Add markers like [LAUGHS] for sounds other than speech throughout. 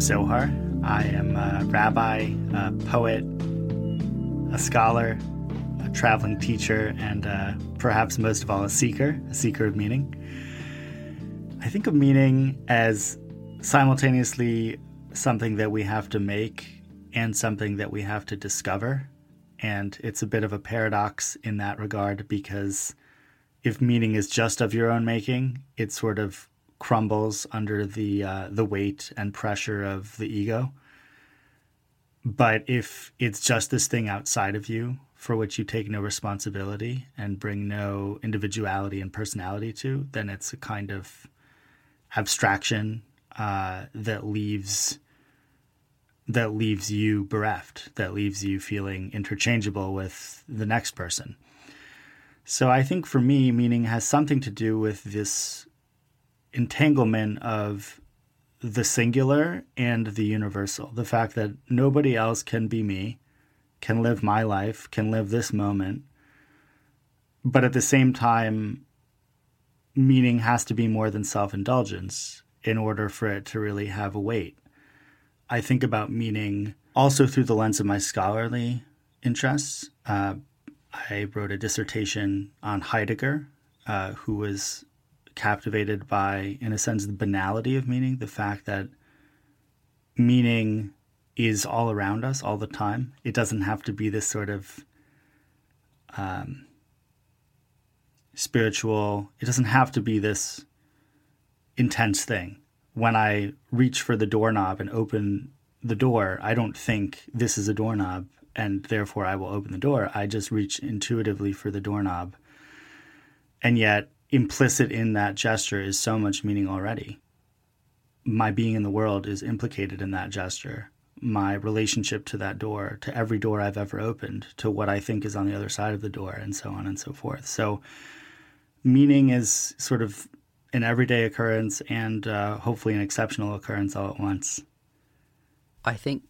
Zohar. I am a rabbi, a poet, a scholar, a traveling teacher, and uh, perhaps most of all, a seeker, a seeker of meaning. I think of meaning as simultaneously something that we have to make and something that we have to discover. And it's a bit of a paradox in that regard because if meaning is just of your own making, it sort of crumbles under the uh, the weight and pressure of the ego. But if it's just this thing outside of you for which you take no responsibility and bring no individuality and personality to, then it's a kind of abstraction uh, that leaves that leaves you bereft, that leaves you feeling interchangeable with the next person. So I think for me, meaning has something to do with this entanglement of the singular and the universal. The fact that nobody else can be me, can live my life, can live this moment. But at the same time, meaning has to be more than self indulgence in order for it to really have a weight. I think about meaning also through the lens of my scholarly interests. Uh, I wrote a dissertation on Heidegger, uh, who was captivated by, in a sense, the banality of meaning, the fact that meaning is all around us all the time. It doesn't have to be this sort of um, spiritual, it doesn't have to be this intense thing. When I reach for the doorknob and open the door, I don't think this is a doorknob and therefore I will open the door. I just reach intuitively for the doorknob. And yet, implicit in that gesture is so much meaning already. My being in the world is implicated in that gesture. My relationship to that door, to every door I've ever opened, to what I think is on the other side of the door, and so on and so forth. So, meaning is sort of an everyday occurrence and uh, hopefully an exceptional occurrence all at once. I think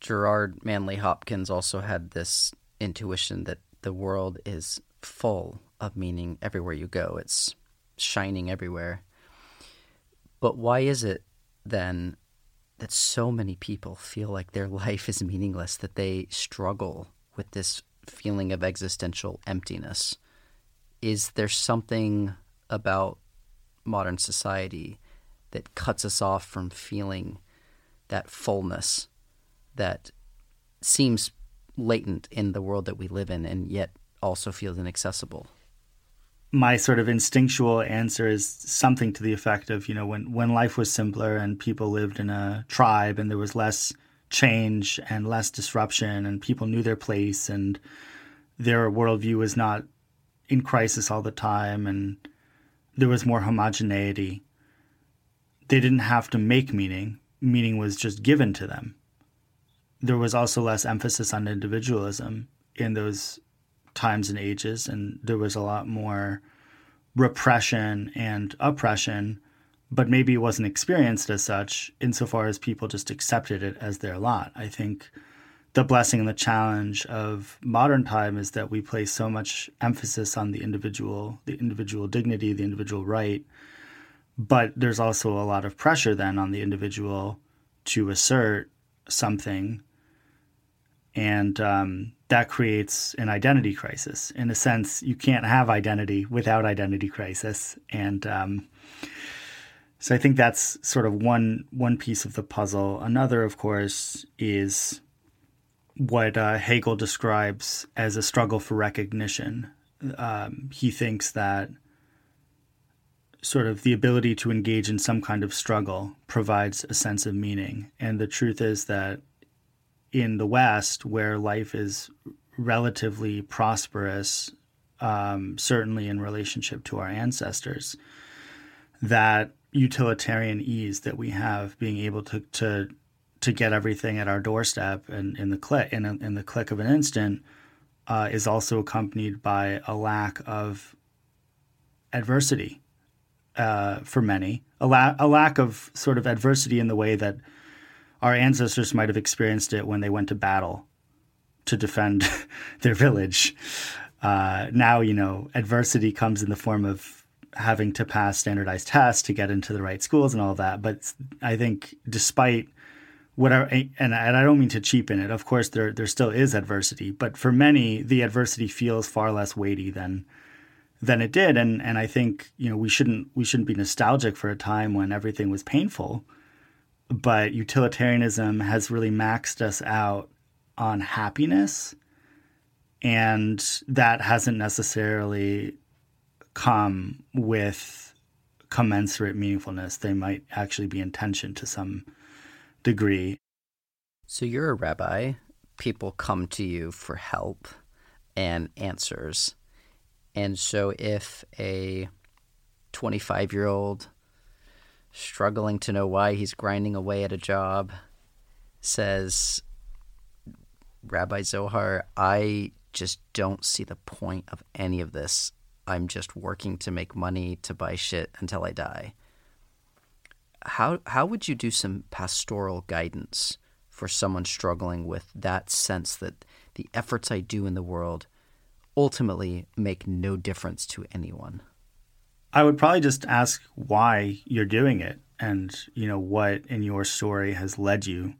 Gerard Manley Hopkins also had this intuition that the world is full of meaning everywhere you go. It's shining everywhere. But why is it then that so many people feel like their [LAUGHS] life is meaningless, that they struggle with this feeling of existential emptiness? Is there something about modern society that cuts us off from feeling that fullness that seems latent in the world that we live in and yet also feels inaccessible? my sort of instinctual answer is something to the effect of, you know, when, when life was simpler and people lived in a tribe and there was less change and less disruption and people knew their place and their worldview was not in crisis all the time and there was more homogeneity. They didn't have to make meaning, meaning was just given to them. There was also less emphasis on individualism in those times and ages, and there was a lot more repression and oppression, but maybe it wasn't experienced as such insofar as people just accepted it as their lot. I think the blessing and the challenge of modern time is that we place so much emphasis on the individual, the individual dignity, the individual right, but there's also a lot of pressure then on the individual to assert something and um, that creates an identity crisis. In a sense, you can't have identity without identity crisis, and um, so I think that's sort of one one piece of the puzzle. Another, of course, is what uh, Hegel describes as a struggle for recognition. Um, he thinks that sort of the ability to engage in some kind of struggle provides a sense of meaning, and the truth is that in the West, where life is relatively prosperous, um, certainly in relationship to our ancestors, that utilitarian ease that we have, being able to to to get everything at our doorstep and in the click in, a, in the click of an instant, uh, is also accompanied by a lack of adversity uh, for many, a, la- a lack of sort of adversity in the way that our ancestors might have experienced it when they went to battle to defend [LAUGHS] their village. Uh, now, you know, adversity comes in the form of having to pass standardized tests to get into the right schools and all that. But I think, despite whatever, and I don't mean to cheapen it. Of course, there there still is adversity, but for many, the adversity feels far less weighty than than it did. And and I think you know we shouldn't we shouldn't be nostalgic for a time when everything was painful but utilitarianism has really maxed us out on happiness and that hasn't necessarily come with commensurate meaningfulness. They might actually be in tension to some degree. So you're a rabbi. People come to you for help and answers. And so if a 25 year old struggling to know why he's grinding away at a job, says, Rabbi Zohar, I just don't see the point of any of this. I'm just working to make money to buy shit until I die. How how would you do some pastoral guidance for someone struggling with that sense that the efforts I do in the world ultimately make no difference to anyone? I would probably just ask why you're doing it and, you know, what in your story has led you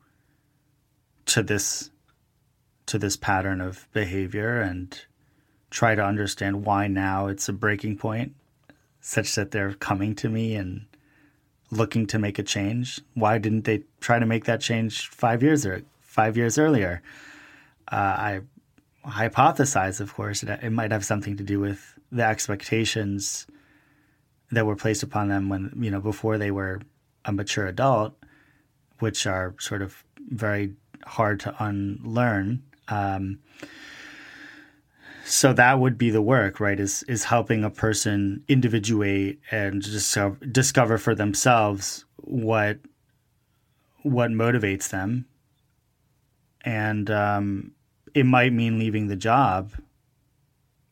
to this to this pattern of behavior and try to understand why now it's a breaking point such that they're coming to me and looking to make a change. Why didn't they try to make that change 5 years or 5 years earlier? Uh, I hypothesize, of course, it might have something to do with the expectations that were placed upon them when you know before they were a mature adult, which are sort of very hard to unlearn. Um, so that would be the work, right? Is is helping a person individuate and discover, discover for themselves what what motivates them, and um, it might mean leaving the job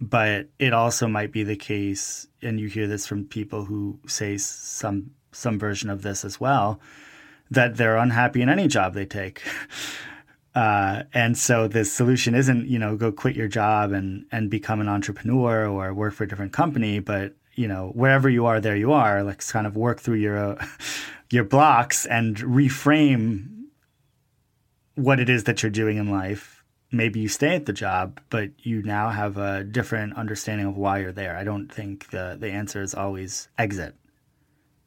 but it also might be the case, and you hear this from people who say some some version of this as well, that they're unhappy in any job they take. [LAUGHS] Uh, and so the solution isn't, you know, go quit your job and and become an entrepreneur or work for a different company, but you know, wherever you are, there you are. Like kind of work through your uh, [LAUGHS] your blocks and reframe what it is that you're doing in life maybe you stay at the job, but you now have a different understanding of why you're there. I don't think the the answer is always exit,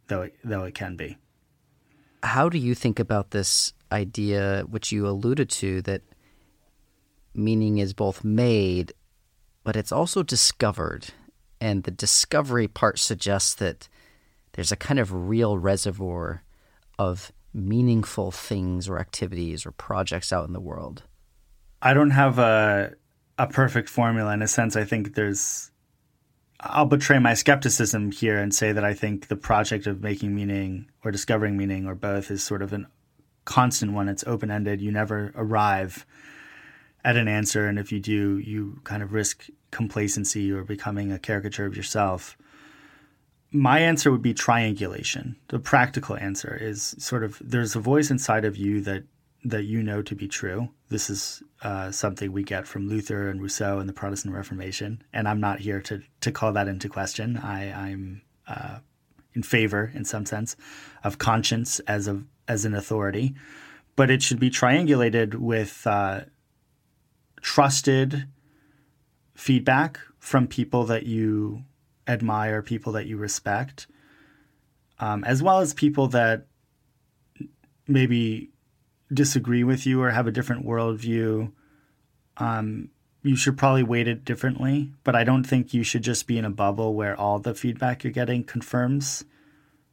though it, though it can be. How do you think about this idea, which you alluded to, that meaning is both made, but it's also discovered, and the discovery part suggests that there's a kind of real reservoir of meaningful things or activities or projects out in the world I don't have a a perfect formula in a sense. I think there's I'll betray my skepticism here and say that I think the project of making meaning or discovering meaning or both is sort of a constant one. It's open ended. You never arrive at an answer, and if you do, you kind of risk complacency or becoming a caricature of yourself. My answer would be triangulation. The practical answer is sort of there's a voice inside of you that that you know to be true. This is uh, something we get from Luther and Rousseau and the Protestant Reformation, and I'm not here to to call that into question. I, I'm uh, in favor, in some sense, of conscience as a as an authority, but it should be triangulated with uh, trusted feedback from people that you admire, people that you respect, um, as well as people that maybe disagree with you or have a different worldview, um, you should probably weight it differently. But I don't think you should just be in a bubble where all the feedback you're getting confirms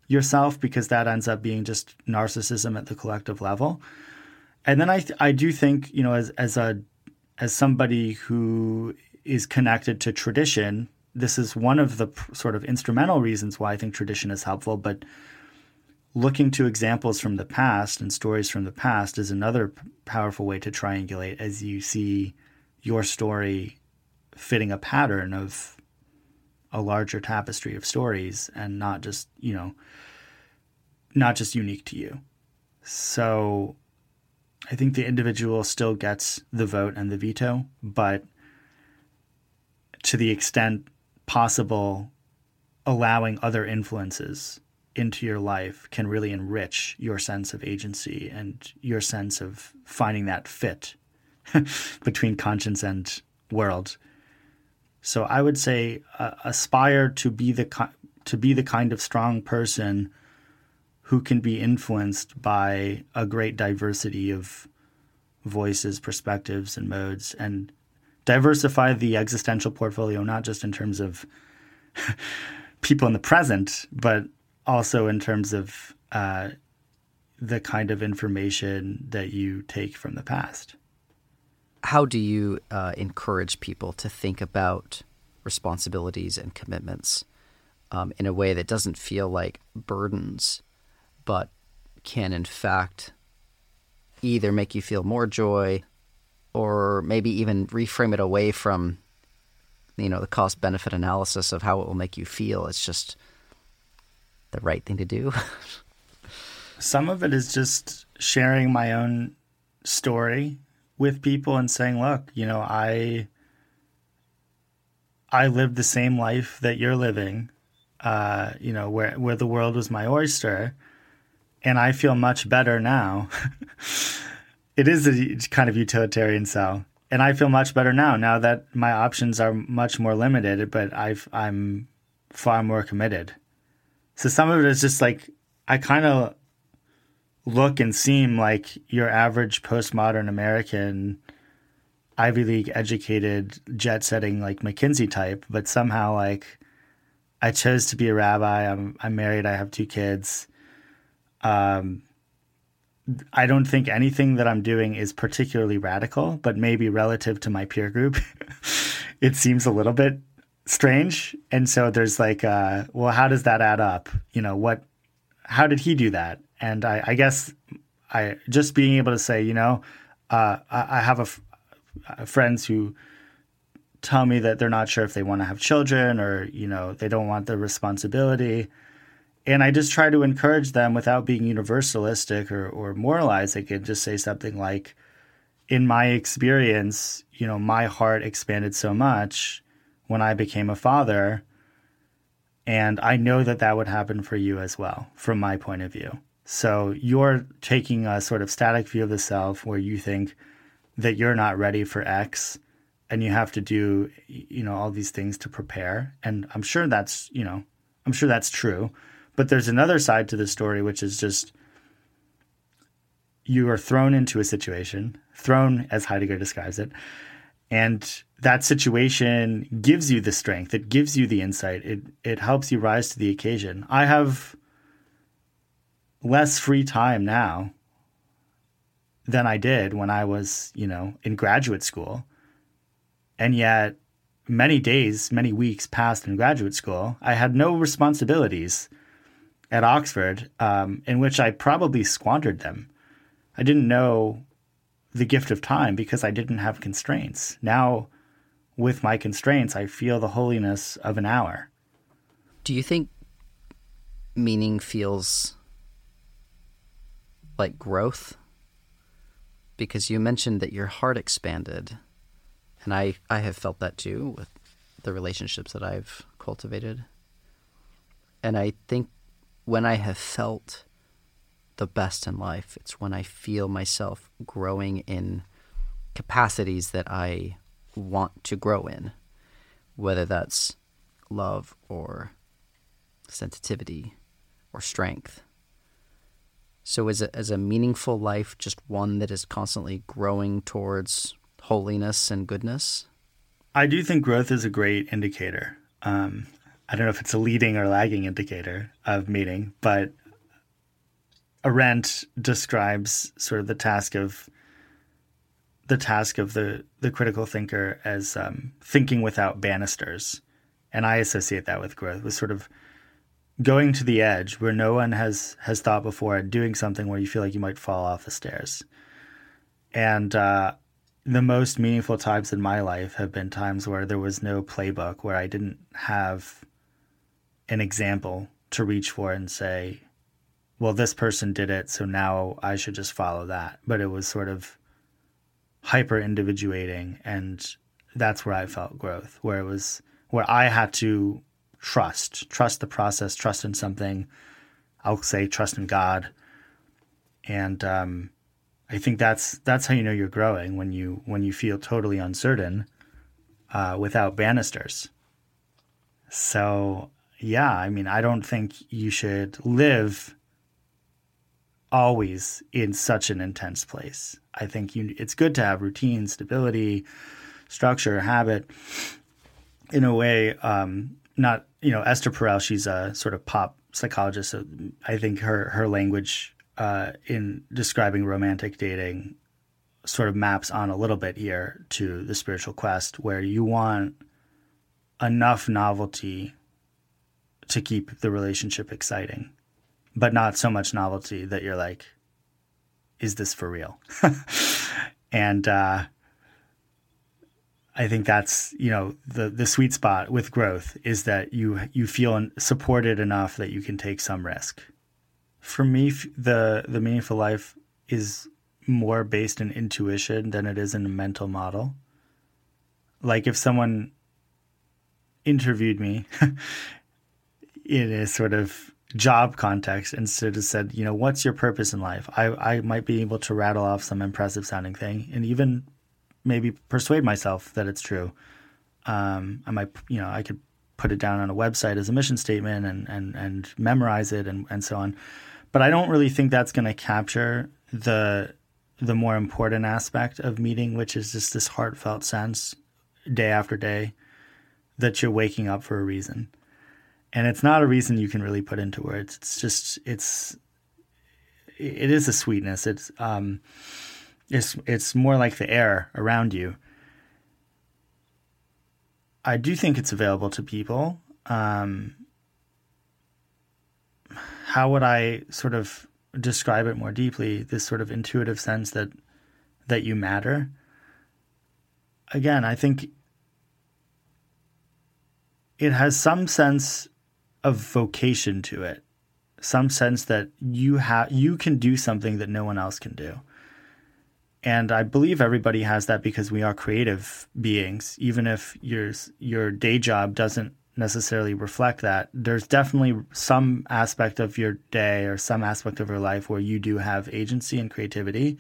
yourself because that ends up being just narcissism at the collective level. and then I th- I do think you know as as a as somebody who is connected to tradition, this is one of the pr- sort of instrumental reasons why I think tradition is helpful. But looking to examples from the past and stories from the past is another p- powerful way to triangulate as you see your story fitting a pattern of a larger tapestry of stories and not just you know not just unique to you. So i think the individual still gets the vote and the veto but to the extent possible allowing other influences into your life can really enrich your sense of agency and your sense of finding that fit [LAUGHS] between conscience and world. So I would say uh, aspire to be the to be the kind of strong person who can be influenced by a great diversity of voices, perspectives, and modes, and diversify the existential portfolio not just in terms of [LAUGHS] people in the present, but also in terms of uh, the kind of information that you take from the past. How do you uh, encourage people to think about responsibilities and commitments um, in a way that doesn't feel like burdens, but can in fact either make you feel more joy or maybe even reframe it away from you know the cost benefit analysis of how it will make you feel? It's just the right thing to do some of it is just sharing my own story with people and saying, look, you know, I I lived the same life that you're living, uh, you know, where where the world was my oyster, and I feel much better now. [LAUGHS] it is a kind of utilitarian sell, and I feel much better now. Now that my options are much more limited, but I've I'm far more committed. So some of it is just like I kind of look and seem like your average postmodern American Ivy League educated jet setting like McKinsey type, but somehow like I chose to be a rabbi. I'm I'm married. I have two kids. Um, I don't think anything that I'm doing is particularly radical, but maybe relative to my peer group, [LAUGHS] it seems a little bit strange. And so there's like, uh, well, how does that add up? You know, what? How did he do that? and I, I guess I just being able to say, you know, uh, I, I, have a, friends who tell me that they're not sure if they want to have children or you know they don't want the responsibility and i just try to encourage them without being universalistic or, or moralizing and just say something like in my experience you know my heart expanded so much when i became a father and i know that that would happen for you as well from my point of view so you're taking a sort of static view of the self where you think that you're not ready for X and you have to do you know all these things to prepare and I'm sure that's, you know, I'm sure that's true. But there's another side to the story which is just you are thrown into a situation, thrown as Heidegger describes it, and that situation gives you the strength, it gives you the insight, it it helps you rise to the occasion. I have less free time now than I did when I was, you know, in graduate school. And yet, many days, many weeks passed in graduate school. I had no responsibilities at Oxford, um, in which I probably squandered them. I didn't know the gift of time because I didn't have constraints. Now, with my constraints, I feel the holiness of an hour. Do you think meaning feels like growth? Because you mentioned that your heart expanded, and I, I have felt that too with the relationships that I've cultivated. And I think when I have felt the best in life, it's when I feel myself growing in capacities that I want to grow in, whether that's love or sensitivity or strength. So is it as a meaningful life just one that is constantly growing towards holiness and goodness? I do think growth is a great indicator. Um, I don't know if it's a leading or lagging indicator of meaning, but Arendt describes sort of the task of the task of the the critical thinker as um, thinking without banisters, and I associate that with growth, with sort of going to the edge where no one has has thought before, and doing something where you feel like you might fall off the stairs. And uh, the most meaningful times in my life have been times where there was no playbook, where I didn't have an example to reach for and say, well, this person did it, so now I should just follow that. But it was sort of hyper individuating and that's where I felt growth, where it was where I had to trust, trust the process, trust in something. I'll say trust in God. And um, I think that's that's how you know you're growing when you when you feel totally uncertain uh, without banisters. So yeah, I mean, I don't think you should live always in such an intense place. I think you, it's good to have routine, stability, structure, habit. In a way, um, not you know Esther Perel. She's a sort of pop psychologist. So I think her her language uh, in describing romantic dating sort of maps on a little bit here to the spiritual quest, where you want enough novelty to keep the relationship exciting but not so much novelty that you're like, is this for real? [LAUGHS] and uh, I think that's you know the the sweet spot with growth is that you you feel supported enough that you can take some risk. For me, the the meaningful life is more based in intuition than it is in a mental model. Like if someone interviewed me [LAUGHS] in a sort of job context instead of said, you know, what's your purpose in life? I, I might be able to rattle off some impressive sounding thing and even maybe persuade myself that it's true. Um, I might, you know, I could put it down on a website as a mission statement and, and, and memorize it and, and so on. But I don't really think that's going to capture the the more important aspect of meeting, which is just this heartfelt sense day after day that you're waking up for a reason and it's not a reason you can really put into words. It's just it's it is a sweetness. It's um it's it's more like the air around you. I do think it's available to people. Um, how would I sort of describe it more deeply? This sort of intuitive sense that that you matter. Again, I think it has some sense of vocation to it, some sense that you have you can do something that no one else can do. And I believe everybody has that because we are creative beings, even if your your day job doesn't necessarily reflect that. There's definitely some aspect of your day or some aspect of your life where you do have agency and creativity.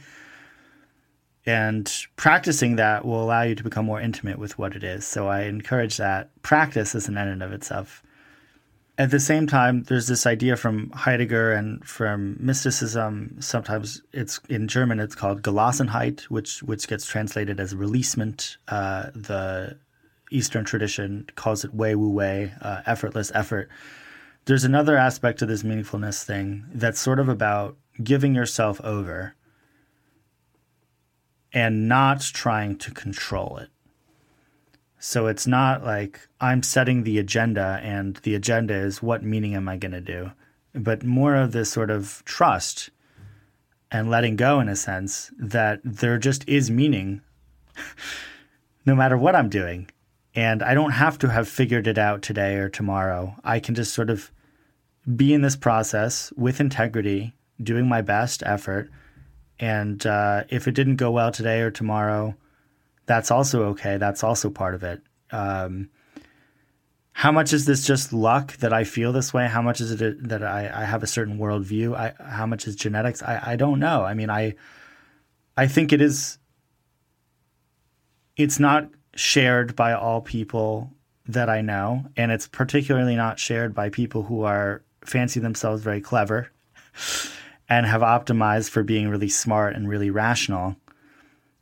And practicing that will allow you to become more intimate with what it is. So I encourage that. Practice is an end of itself at the same time, there's this idea from Heidegger and from mysticism. Sometimes it's in German, it's called Gelassenheit, which which gets translated as releasement. Uh, the Eastern tradition calls it wei wu wei, uh, effortless effort. There's another aspect to this meaningfulness thing that's sort of about giving yourself over and not trying to control it. So it's not like I'm setting the agenda and the agenda is what meaning am I going to do, but more of this sort of trust and letting go in a sense that there just is meaning [LAUGHS] no matter what I'm doing. And I don't have to have figured it out today or tomorrow. I can just sort of be in this process with integrity, doing my best effort. And uh, if it didn't go well today or tomorrow, that's also okay. That's also part of it. Um, how much is this just luck that I feel this way? How much is it that I, I have a certain worldview? I, how much is genetics? I, I don't know. I mean, I I think it is. It's not shared by all people that I know, and it's particularly not shared by people who are fancy themselves very clever [LAUGHS] and have optimized for being really smart and really rational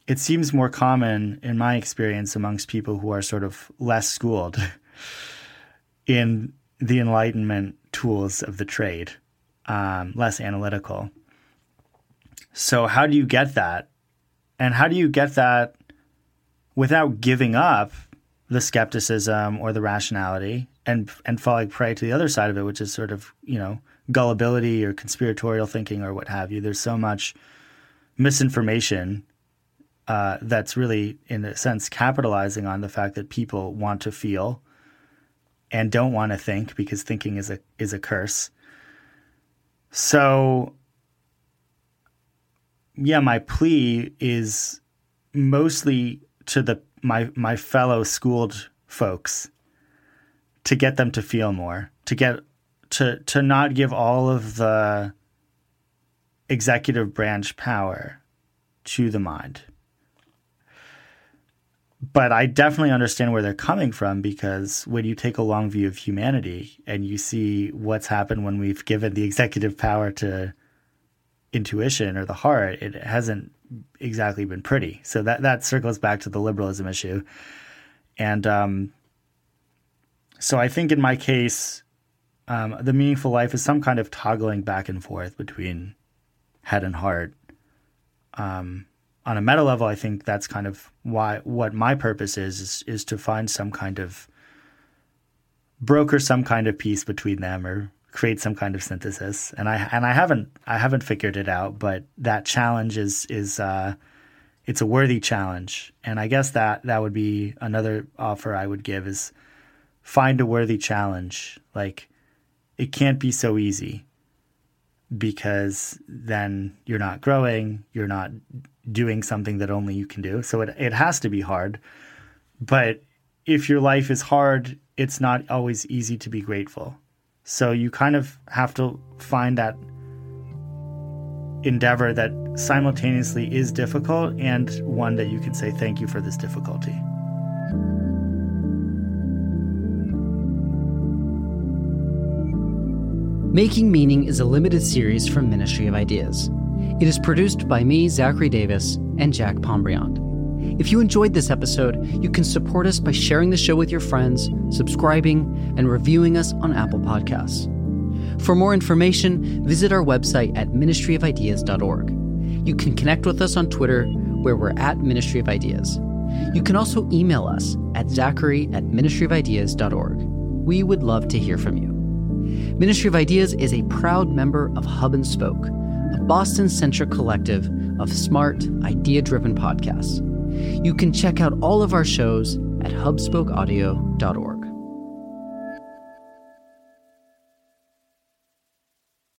it seems more common in my experience amongst people who are sort of less schooled [LAUGHS] in the enlightenment tools of the trade, um, less analytical. So, how do you get that? And how do you get that without giving up the skepticism or the rationality and and falling prey to the other side of it, which is sort of, you know, gullibility or conspiratorial thinking or what have you. There's so much misinformation uh, that's really, in a sense, capitalizing on the fact that people want to feel and don't want to think because thinking is a is a curse. So, yeah, my plea is mostly to the my my fellow schooled folks to get them to feel more, to get to to not give all of the executive branch power to the mind. But I definitely understand where they're coming from because when you take a long view of humanity and you see what's happened when we've given the executive power to intuition or the heart, it hasn't exactly been pretty. So that that circles back to the liberalism issue. And um, so I think in my case, um, the meaningful life is some kind of toggling back and forth between head and heart. Um, on a meta level, I think that's kind of why what my purpose is, is is to find some kind of broker some kind of peace between them or create some kind of synthesis. And I and I haven't I haven't figured it out, but that challenge is is uh, it's a worthy challenge. And I guess that that would be another offer I would give is find a worthy challenge. Like it can't be so easy because then you're not growing, you're not doing something that only you can do. So it, it has to be hard. But if your life is hard, it's not always easy to be grateful. So you kind of have to find that endeavor that simultaneously is difficult and one that you can say, thank you for this difficulty. Making Meaning is a limited series from Ministry of Ideas. It is produced by me, Zachary Davis, and Jack Pombriand. If you enjoyed this episode, you can support us by sharing the show with your friends, subscribing, and reviewing us on Apple Podcasts. For more information, visit our website at ministryofideas.org. You can connect with us on Twitter, where we're at Ministry of Ideas. You can also email us at zachary at ministryofideas.org. We would love to hear from you. Ministry of Ideas is a proud member of Hub and Spoke, a Boston centric collective of smart, idea driven podcasts. You can check out all of our shows at hubspokeaudio.org.